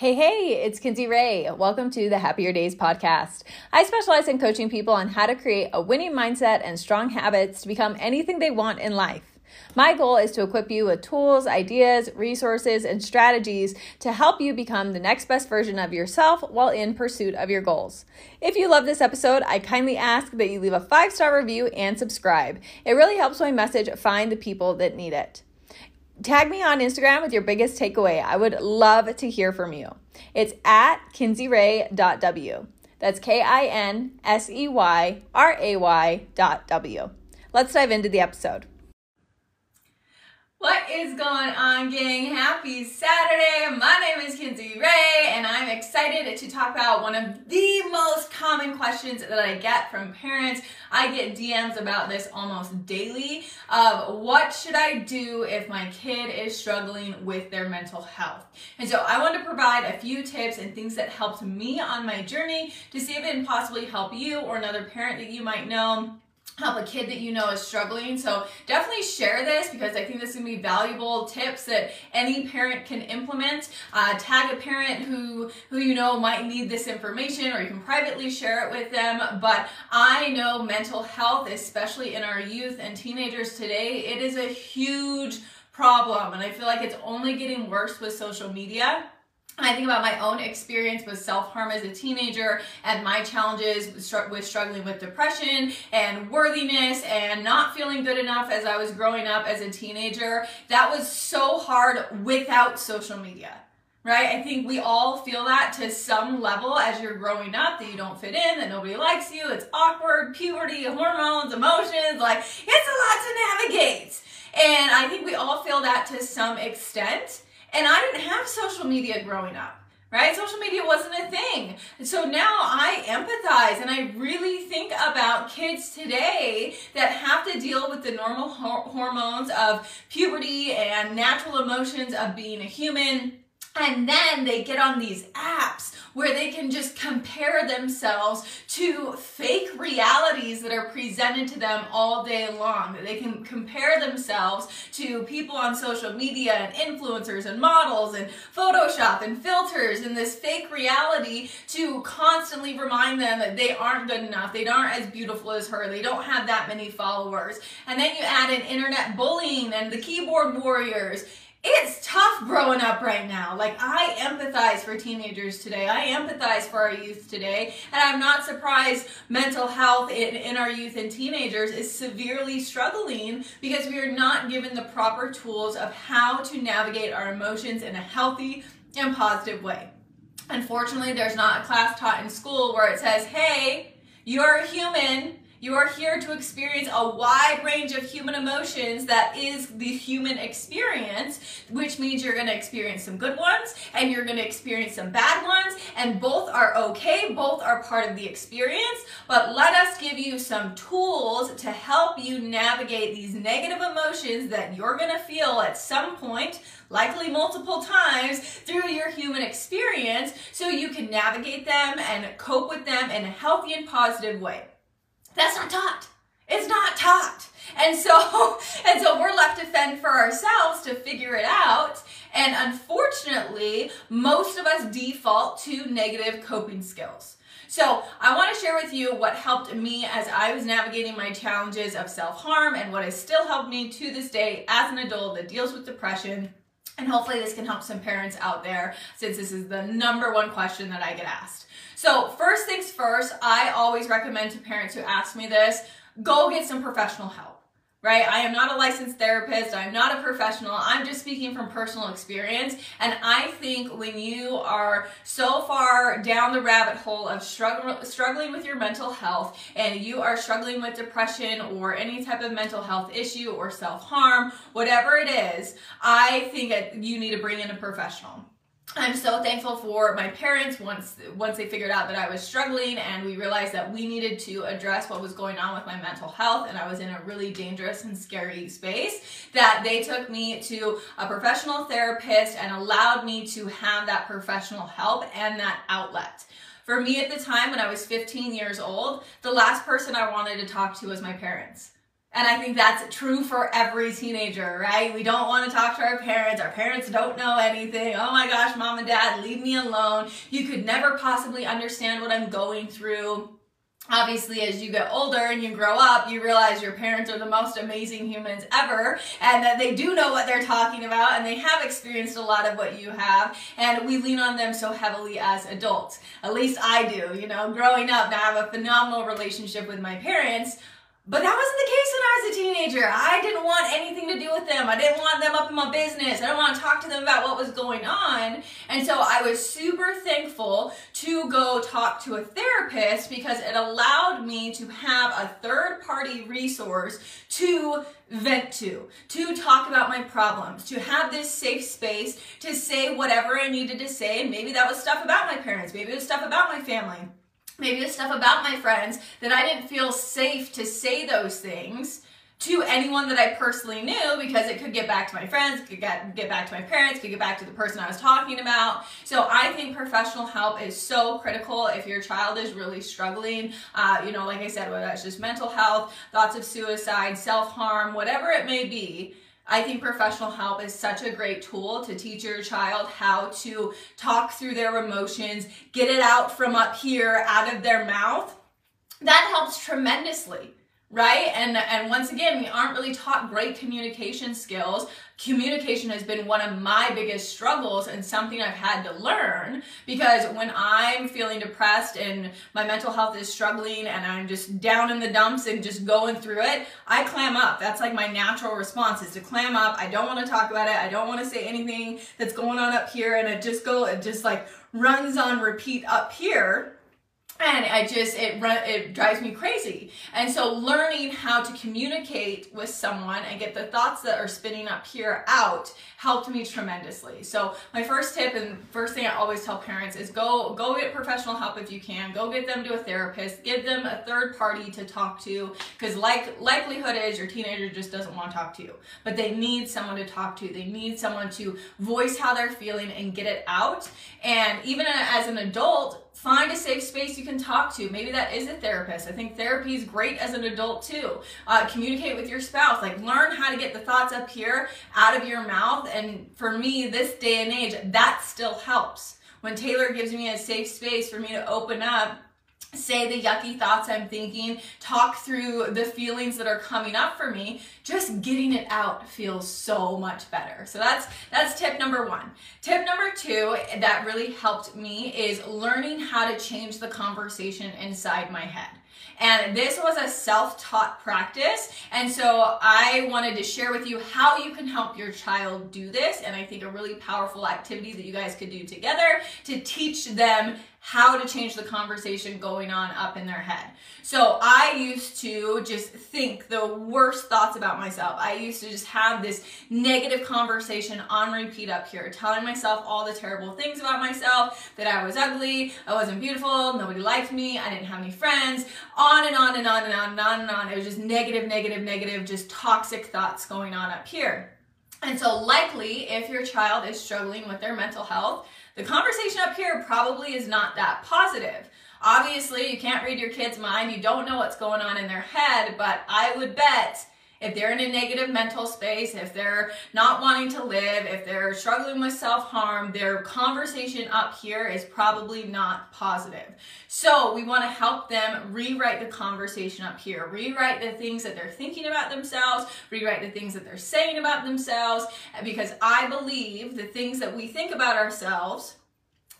Hey, hey, it's Kinsey Ray. Welcome to the Happier Days podcast. I specialize in coaching people on how to create a winning mindset and strong habits to become anything they want in life. My goal is to equip you with tools, ideas, resources, and strategies to help you become the next best version of yourself while in pursuit of your goals. If you love this episode, I kindly ask that you leave a five star review and subscribe. It really helps my message find the people that need it. Tag me on Instagram with your biggest takeaway. I would love to hear from you. It's at kinseyray.w. That's K I N S E Y R A Y dot W. Let's dive into the episode. What is going on, gang? Happy Saturday. My name is Kinsey Ray, and I'm excited to talk about one of the most common questions that I get from parents. I get DMs about this almost daily of what should I do if my kid is struggling with their mental health? And so I want to provide a few tips and things that helped me on my journey to see if it can possibly help you or another parent that you might know help a kid that you know is struggling. So definitely share this because I think this is gonna be valuable tips that any parent can implement. Uh, tag a parent who who you know might need this information, or you can privately share it with them. But I know mental health, especially in our youth and teenagers today, it is a huge problem, and I feel like it's only getting worse with social media. I think about my own experience with self-harm as a teenager and my challenges with struggling with depression and worthiness and not feeling good enough as I was growing up as a teenager. That was so hard without social media right? I think we all feel that to some level as you're growing up that you don't fit in, that nobody likes you, it's awkward, puberty, hormones, emotions, like it's a lot to navigate. And I think we all feel that to some extent. And I didn't have social media growing up right? Social media wasn't a thing. So now I empathize and I really think about kids today that have to deal with the normal hormones of puberty and natural emotions of being a human and then they get on these apps where they can just compare themselves to fake realities that are presented to them all day long. They can compare themselves to people on social media and influencers and models and Photoshop and filters and this fake reality to constantly remind them that they aren't good enough, they aren't as beautiful as her, they don't have that many followers. And then you add in internet bullying and the keyboard warriors it's tough growing up right now. Like, I empathize for teenagers today. I empathize for our youth today. And I'm not surprised mental health in, in our youth and teenagers is severely struggling because we are not given the proper tools of how to navigate our emotions in a healthy and positive way. Unfortunately, there's not a class taught in school where it says, hey, you're a human you are here to experience a wide range of human emotions that is the human experience, which means you're going to experience some good ones and you're going to experience some bad ones, and both are okay, both are part of the experience. But let us give you some tools to help you navigate these negative emotions that you're going to feel at some point likely multiple times through your human experience so you can navigate them and cope with them in a healthy and positive way. That's not taught. It's not taught. And so, and so we're left to fend for ourselves to figure it out. And unfortunately, most of us default to negative coping skills. So I want to share with you what helped me as I was navigating my challenges of self-harm and what has still helped me to this day as an adult that deals with depression. And hopefully this can help some parents out there since this is the number one question that I get asked. So first things first, I always recommend to parents who ask me this, go get some professional help right? I am not a licensed therapist. I'm not a professional. I'm just speaking from personal experience. And I think when you are so far down the rabbit hole of struggle, struggling with your mental health and you are struggling with depression or any type of mental health issue or self harm, whatever it is, I think you need to bring in a professional. I'm so thankful for my parents once once they figured out that I was struggling and we realized that we needed to address what was going on with my mental health and I was in a really dangerous and scary space that they took me to a professional therapist and allowed me to have that professional help and that outlet. For me at the time when I was 15 years old, the last person I wanted to talk to was my parents And I think that's true for every teenager, right? We don't want to talk to our parents. Our parents don't know anything. Oh my gosh, mom and dad, leave me alone. You could never possibly understand what I'm going through obviously as you get older and you grow up you realize your parents are the most amazing humans ever and that they do know what they're talking about and they have experienced a lot of what you have and we lean on them so heavily as adults at least i do you know growing up now i have a phenomenal relationship with my parents but that wasn't the case when I was a teenager. I didn't want anything to do with them. I didn't want them up in my business. I didn't want to talk to them about what was going on. And so I was super thankful to go talk to a therapist because it allowed me to have a third party resource to vent to, to talk about my problems, to have this safe space to say whatever I needed to say. Maybe that was stuff about my parents. Maybe it was stuff about my family maybe the stuff about my friends that I didn't feel safe to say those things to anyone that I personally knew because it could get back to my friends, could get, get back to my parents, could get back to the person I was talking about. So I think professional help is so critical if your child is really struggling. Uh, you know, like I said, whether that's just mental health, thoughts of suicide, self-harm, whatever it may be, I think professional help is such a great tool to teach your child how to talk through their emotions, get it out from up here, out of their mouth. That helps tremendously right? And and once again, we aren't really taught great communication skills. Communication has been one of my biggest struggles and something I've had to learn because when I'm feeling depressed and my mental health is struggling and I'm just down in the dumps and just going through it, I clam up. That's like my natural response is to clam up. I don't want to talk about it. I don't want to say anything that's going on up here and it just go it just like runs on repeat up here and I just it it drives me crazy. And so learning how to communicate with someone and get the thoughts that are spinning up here out helped me tremendously. So my first tip and first thing I always tell parents is go go get professional help if you can. Go get them to a therapist. Give them a third party to talk to because like likelihood is your teenager just doesn't want to talk to you. But they need someone to talk to. They need someone to voice how they're feeling and get it out. And even as an adult, find a safe space you can talk to. Maybe that is a therapist. I think therapy is great as an adult too. Uh, communicate with your spouse. Like learn how to get the thoughts up here out of your mouth. And for me, this day and age, that still helps. When Taylor gives me a safe space for me to open up, say the yucky thoughts I'm thinking, talk through the feelings that are coming up for me, just getting it out feels so much better. So that's that's tip number 1. Tip number 2 that really helped me is learning how to change the conversation inside my head. And this was a self-taught practice. And so I wanted to share with you how you can help your child do this. And I think a really powerful activity that you guys could do together to teach them how to change the conversation going on up in their head. So I used to just think the worst thoughts about myself. I used to just have this negative conversation on repeat up here, telling myself all the terrible things about myself, that I was ugly, I wasn't beautiful, nobody liked me, I didn't have any friends, on and on and on and on and on and on. It was just negative, negative, negative, just toxic thoughts going on up here. And so likely if your child is struggling with their mental health, the conversation up here probably is not that positive. Obviously, you can't read your kid's mind. You don't know what's going on in their head, but I would bet if they're in a negative mental space, if they're not wanting to live, if they're struggling with self harm, their conversation up here is probably not positive. So we want to help them rewrite the conversation up here, rewrite the things that they're thinking about themselves, rewrite the things that they're saying about themselves, because I believe the things that we think about ourselves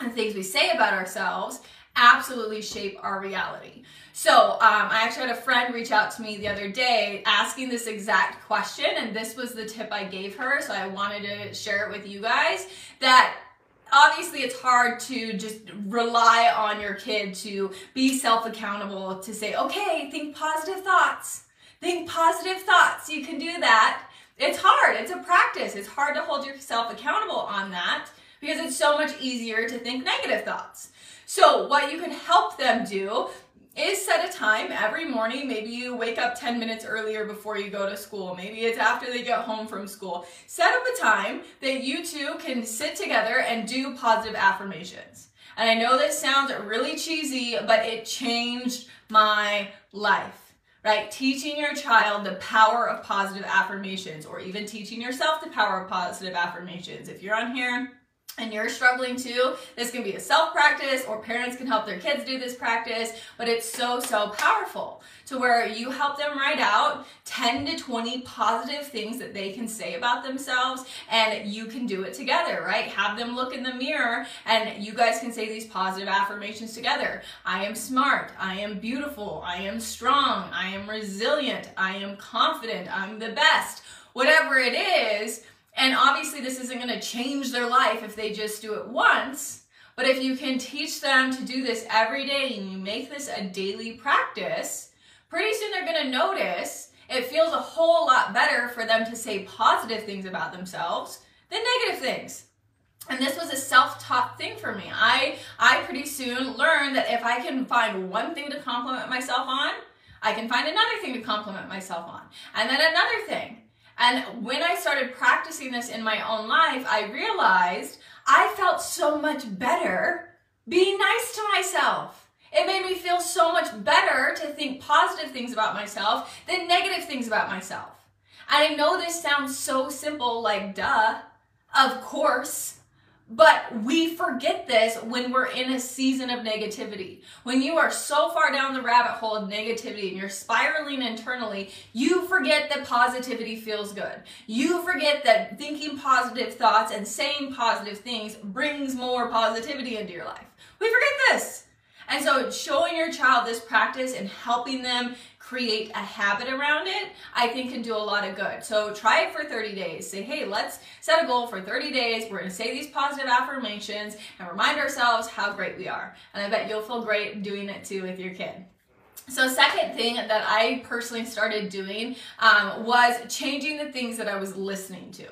and things we say about ourselves absolutely shape our reality. So um, I actually had a friend reach out to me the other day asking this exact question, and this was the tip I gave her. So I wanted to share it with you guys that obviously it's hard to just rely on your kid to be self accountable to say, okay, think positive thoughts. Think positive thoughts. You can do that. It's hard. It's a practice. It's hard to hold yourself accountable on that because it's so much easier to think negative thoughts. So what you can help them do is set a time every morning. Maybe you wake up 10 minutes earlier before you go to school. Maybe it's after they get home from school. Set up a time that you two can sit together and do positive affirmations. And I know this sounds really cheesy, but it changed my life right? Teaching your child the power of positive affirmations or even teaching yourself the power of positive affirmations. If you're on here and you're struggling too, this can be a self practice or parents can help their kids do this practice, but it's so, so powerful to where you help them write out 10 to 20 positive things that they can say about themselves and you can do it together, right? Have them look in the mirror and you guys can say these positive affirmations together. I am smart. I am beautiful. I am strong. I am resilient. I am confident. I'm the best. Whatever it is, and obviously, this isn't going to change their life if they just do it once. But if you can teach them to do this every day and you make this a daily practice, pretty soon they're going to notice it feels a whole lot better for them to say positive things about themselves than negative things. And this was a self-taught thing for me. I I pretty soon learned that if I can find one thing to compliment myself on, I can find another thing to compliment myself on. And then another thing. And when I started practicing this in my own life, I realized I felt so much better being nice to myself. It made me feel so much better to think positive things about myself than negative things about myself. And I know this sounds so simple, like duh, of course. But we forget this when we're in a season of negativity. When you are so far down the rabbit hole of negativity and you're spiraling internally, you forget that positivity feels good. You forget that thinking positive thoughts and saying positive things brings more positivity into your life. We forget this. And so showing your child this practice and helping them create a habit around it, I think can do a lot of good. So try it for 30 days. Say, hey, let's set a goal for 30 days. We're to say these positive affirmations and remind ourselves how great we are. And I bet you'll feel great doing it too with your kid. So second thing that I personally started doing um, was changing the things that I was listening to.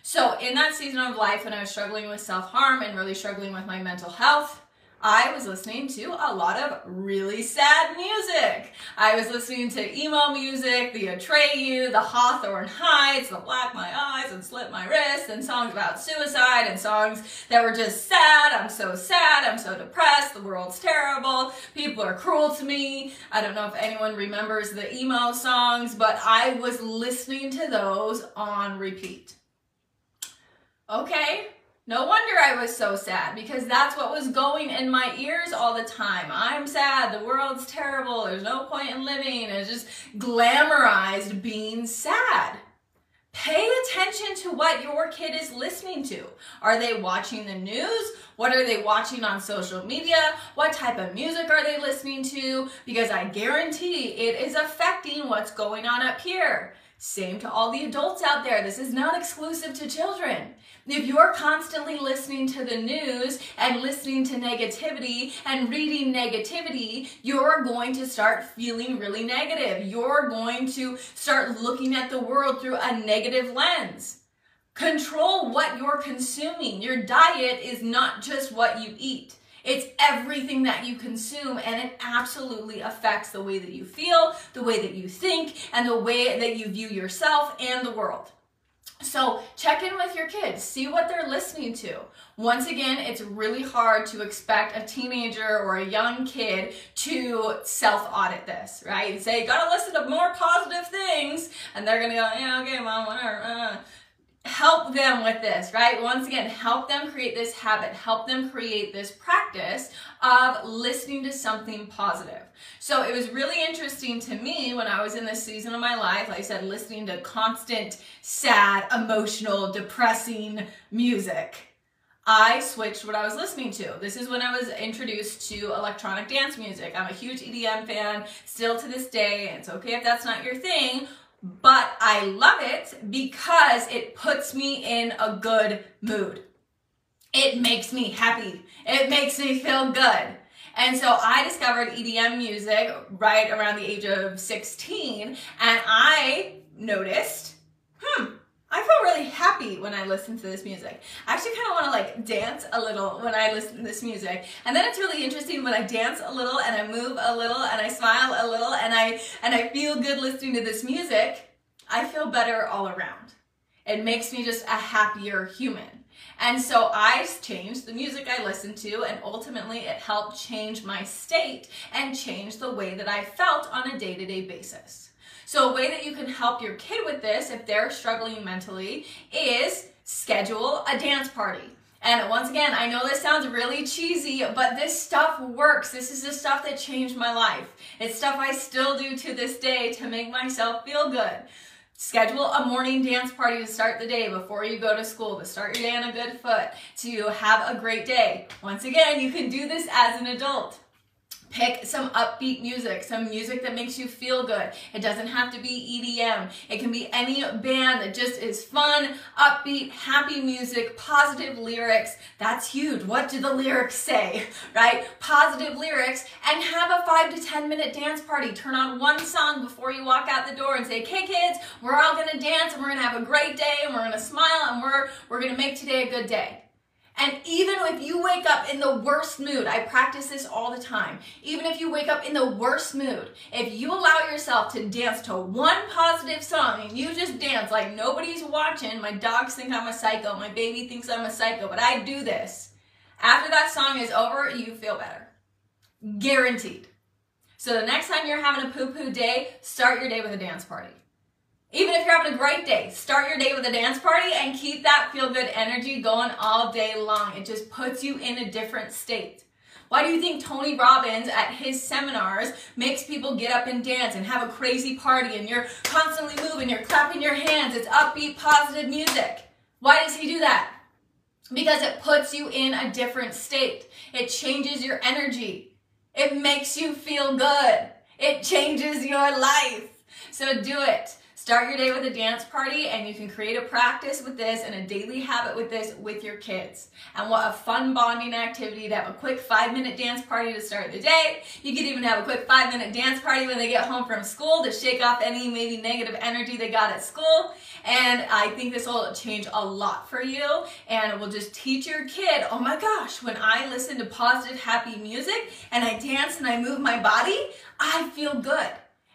So in that season of life when I was struggling with self-harm and really struggling with my mental health, I was listening to a lot of really sad music. I was listening to emo music, the Atreyu, the Hawthorne Heights, the Black My Eyes and Slit My Wrist, and songs about suicide and songs that were just sad. I'm so sad. I'm so depressed. The world's terrible. People are cruel to me. I don't know if anyone remembers the emo songs, but I was listening to those on repeat. Okay, no wonder I was so sad because that's what was going in my ears all the time. I'm sad, the world's terrible, there's no point in living. It's just glamorized being sad. Pay attention to what your kid is listening to. Are they watching the news? What are they watching on social media? What type of music are they listening to? Because I guarantee it is affecting what's going on up here. Same to all the adults out there. This is not exclusive to children. If you're constantly listening to the news and listening to negativity and reading negativity, you're going to start feeling really negative. You're going to start looking at the world through a negative lens. Control what you're consuming. Your diet is not just what you eat. It's everything that you consume and it absolutely affects the way that you feel, the way that you think, and the way that you view yourself and the world. So check in with your kids, see what they're listening to. Once again, it's really hard to expect a teenager or a young kid to self-audit this, right? And say, gotta listen to more positive things, and they're gonna go, yeah, okay, mom, whatever. Uh help them with this, right? Once again, help them create this habit, help them create this practice of listening to something positive. So it was really interesting to me when I was in this season of my life, like I said, listening to constant, sad, emotional, depressing music. I switched what I was listening to. This is when I was introduced to electronic dance music. I'm a huge EDM fan, still to this day. It's okay if that's not your thing, but I love it because it puts me in a good mood. It makes me happy. It makes me feel good. And so I discovered EDM music right around the age of 16 and I noticed, hmm, I feel really happy when I listen to this music. I actually kind of want to like dance a little when I listen to this music. And then it's really interesting when I dance a little and I move a little and I smile a little and I and I feel good listening to this music. I feel better all around. It makes me just a happier human. And so I changed the music I listened to, and ultimately it helped change my state and change the way that I felt on a day to day basis. So, a way that you can help your kid with this if they're struggling mentally is schedule a dance party. And once again, I know this sounds really cheesy, but this stuff works. This is the stuff that changed my life. It's stuff I still do to this day to make myself feel good. Schedule a morning dance party to start the day before you go to school, to start your day on a good foot, to have a great day. Once again, you can do this as an adult. Pick some upbeat music, some music that makes you feel good. It doesn't have to be EDM. It can be any band that just is fun, upbeat, happy music, positive lyrics. That's huge. What do the lyrics say, right? Positive lyrics and have a five to 10 minute dance party. Turn on one song before you walk out the door and say, okay kids, we're all gonna dance and we're gonna have a great day and we're gonna smile and we're, we're gonna make today a good day. And even if you wake up in the worst mood, I practice this all the time. Even if you wake up in the worst mood, if you allow yourself to dance to one positive song and you just dance like nobody's watching, my dogs think I'm a psycho, my baby thinks I'm a psycho, but I do this. After that song is over, you feel better. Guaranteed. So the next time you're having a poo poo day, start your day with a dance party. Even if you're having a great day, start your day with a dance party and keep that feel good energy going all day long. It just puts you in a different state. Why do you think Tony Robbins at his seminars makes people get up and dance and have a crazy party and you're constantly moving, you're clapping your hands, it's upbeat, positive music? Why does he do that? Because it puts you in a different state. It changes your energy. It makes you feel good. It changes your life. So do it. Start your day with a dance party and you can create a practice with this and a daily habit with this with your kids. And what a fun bonding activity to have a quick five minute dance party to start the day. You could even have a quick five minute dance party when they get home from school to shake off any maybe negative energy they got at school. And I think this will change a lot for you and it will just teach your kid, oh my gosh, when I listen to positive, happy music and I dance and I move my body, I feel good.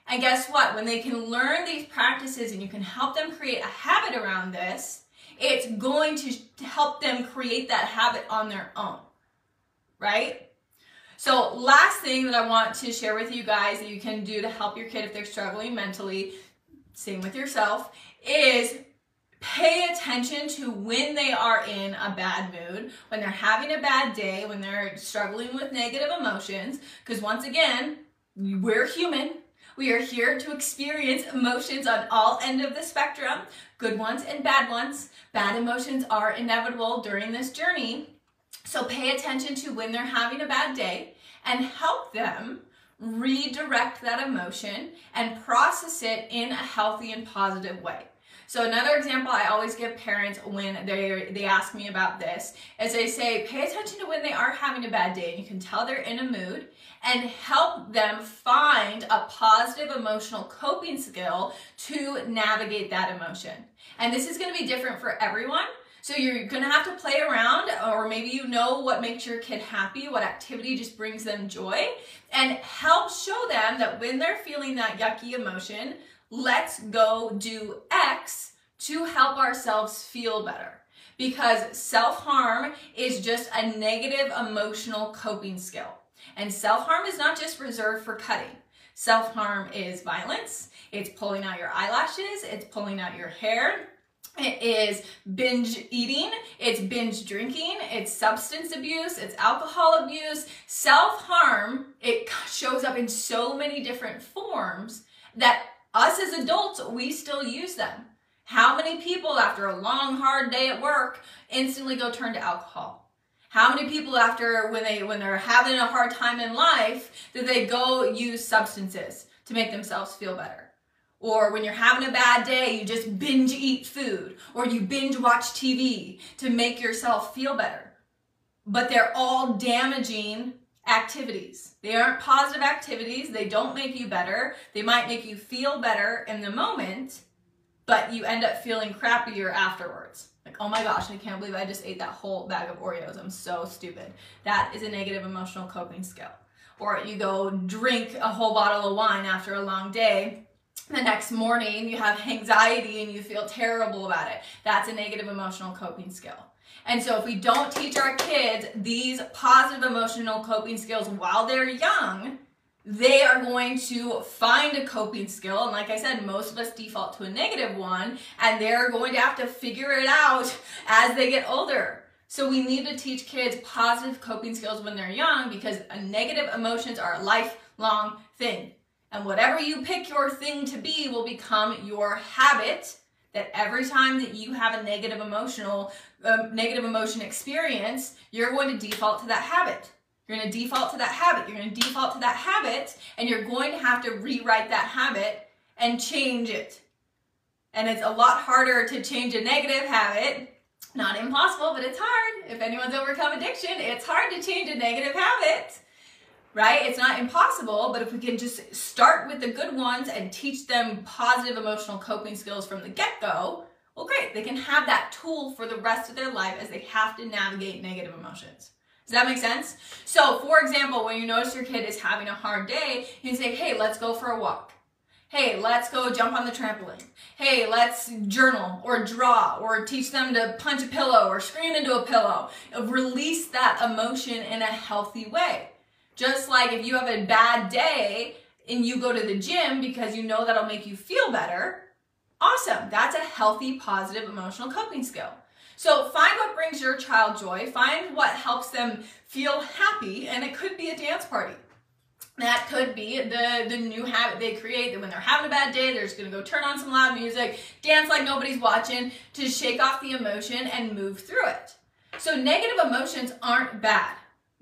And guess what? When they can learn these practices and you can help them create a habit around this, it's going to help them create that habit on their own, right? So, last thing that I want to share with you guys that you can do to help your kid if they're struggling mentally, same with yourself, is pay attention to when they are in a bad mood, when they're having a bad day, when they're struggling with negative emotions. Because once again, we're human, we are here to experience emotions on all end of the spectrum, good ones and bad ones. Bad emotions are inevitable during this journey. So pay attention to when they're having a bad day and help them redirect that emotion and process it in a healthy and positive way. So another example I always give parents when they they ask me about this is they say pay attention to when they are having a bad day and you can tell they're in a mood and help them find a positive emotional coping skill to navigate that emotion. And this is to be different for everyone. So you're to have to play around or maybe you know what makes your kid happy, what activity just brings them joy and help show them that when they're feeling that yucky emotion, let's go do X to help ourselves feel better. Because self harm is just a negative emotional coping skill. And self harm is not just reserved for cutting. Self harm is violence, it's pulling out your eyelashes, it's pulling out your hair, it is binge eating, it's binge drinking, it's substance abuse, it's alcohol abuse. Self harm, it shows up in so many different forms that us as adults, we still use them. How many people after a long, hard day at work instantly go turn to alcohol? How many people after when they when they're having a hard time in life do they go use substances to make themselves feel better? Or when you're having a bad day, you just binge eat food or you binge watch TV to make yourself feel better. But they're all damaging activities. They aren't positive activities. They don't make you better. They might make you feel better in the moment, but you end up feeling crappier afterwards. Like, oh my gosh, I can't believe I just ate that whole bag of Oreos. I'm so stupid. That is a negative emotional coping skill. Or you go drink a whole bottle of wine after a long day. The next morning, you have anxiety and you feel terrible about it. That's a negative emotional coping skill. And so if we don't teach our kids these positive emotional coping skills while they're young, they are going to find a coping skill. And like I said, most of us default to a negative one, and they're going to have to figure it out as they get older. So we need to teach kids positive coping skills when they're young because negative emotions are a lifelong thing. And whatever you pick your thing to be will become your habit that every time that you have a negative emotional um, negative emotion experience, you're going to default to that habit. You're going to default to that habit. You're going to default to that habit, and you're going to have to rewrite that habit and change it. And it's a lot harder to change a negative habit. Not impossible, but it's hard. If anyone's overcome addiction, it's hard to change a negative habit, right? It's not impossible, but if we can just start with the good ones and teach them positive emotional coping skills from the get go, well, great. They can have that tool for the rest of their life as they have to navigate negative emotions. Does that make sense? So, for example, when you notice your kid is having a hard day, you can say, hey, let's go for a walk. Hey, let's go jump on the trampoline. Hey, let's journal or draw or teach them to punch a pillow or scream into a pillow. Release that emotion in a healthy way. Just like if you have a bad day and you go to the gym because you know that'll make you feel better, awesome. That's a healthy, positive emotional coping skill. So find what brings your child joy, find what helps them feel happy, and it could be a dance party. That could be the, the new habit they create that when they're having a bad day, they're just gonna go turn on some loud music, dance like nobody's watching to shake off the emotion and move through it. So negative emotions aren't bad.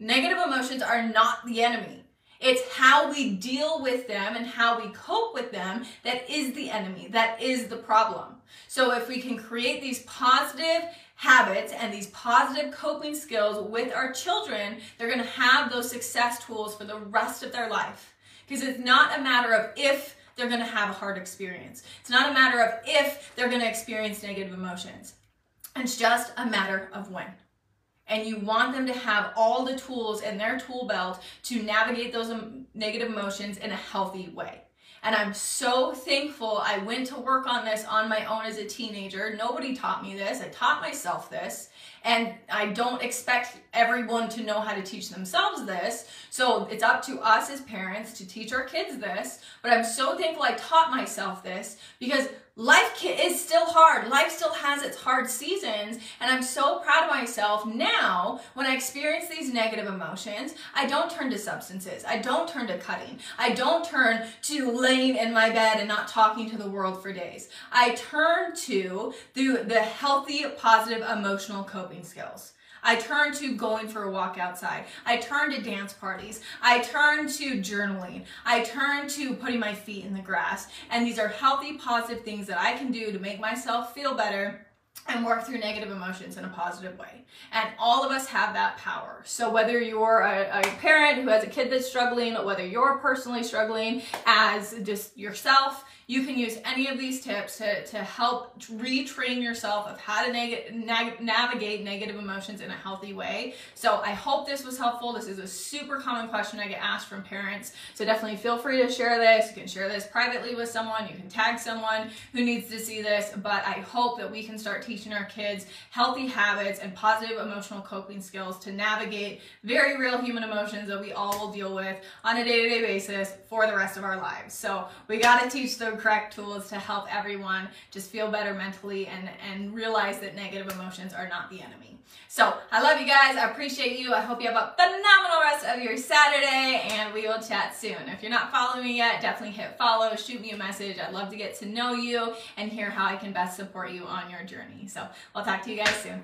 Negative emotions are not the enemy. It's how we deal with them and how we cope with them that is the enemy, that is the problem. So if we can create these positive habits and these positive coping skills with our children, they're going to have those success tools for the rest of their life. Because it's not a matter of if they're going to have a hard experience. It's not a matter of if they're going to experience negative emotions. It's just a matter of when and you want them to have all the tools in their tool belt to navigate those negative emotions in a healthy way. And I'm so thankful I went to work on this on my own as a teenager. Nobody taught me this. I taught myself this. And I don't expect everyone to know how to teach themselves this. So it's up to us as parents to teach our kids this. But I'm so thankful I taught myself this because life is still hard. Life still has its hard seasons. And I'm so proud of myself now when I experience these negative emotions. I don't turn to substances. I don't turn to cutting. I don't turn to laying in my bed and not talking to the world for days. I turn to the, the healthy, positive, emotional coping skills. I turn to going for a walk outside. I turn to dance parties. I turn to journaling. I turn to putting my feet in the grass. And these are healthy, positive things that I can do to make myself feel better and work through negative emotions in a positive way. And all of us have that power. So whether you're a, a, parent who has a kid that's struggling, whether you're personally struggling as just yourself, you can use any of these tips to, to help retrain yourself of how to neg- navigate negative emotions in a healthy way. So I hope this was helpful. This is a super common question I get asked from parents. So definitely feel free to share this. You can share this privately with someone. You can tag someone who needs to see this. But I hope that we can start teaching our kids healthy habits and positive emotional coping skills to navigate very real human emotions that we all will deal with on a day-to-day basis for the rest of our lives. So we got to teach the correct tools to help everyone just feel better mentally and, and realize that negative emotions are not the enemy. So I love you guys. I appreciate you. I hope you have a phenomenal rest of your Saturday and we will chat soon. If you're not following me yet, definitely hit follow, shoot me a message. I'd love to get to know you and hear how I can best support you on your journey. So I'll talk to you guys soon.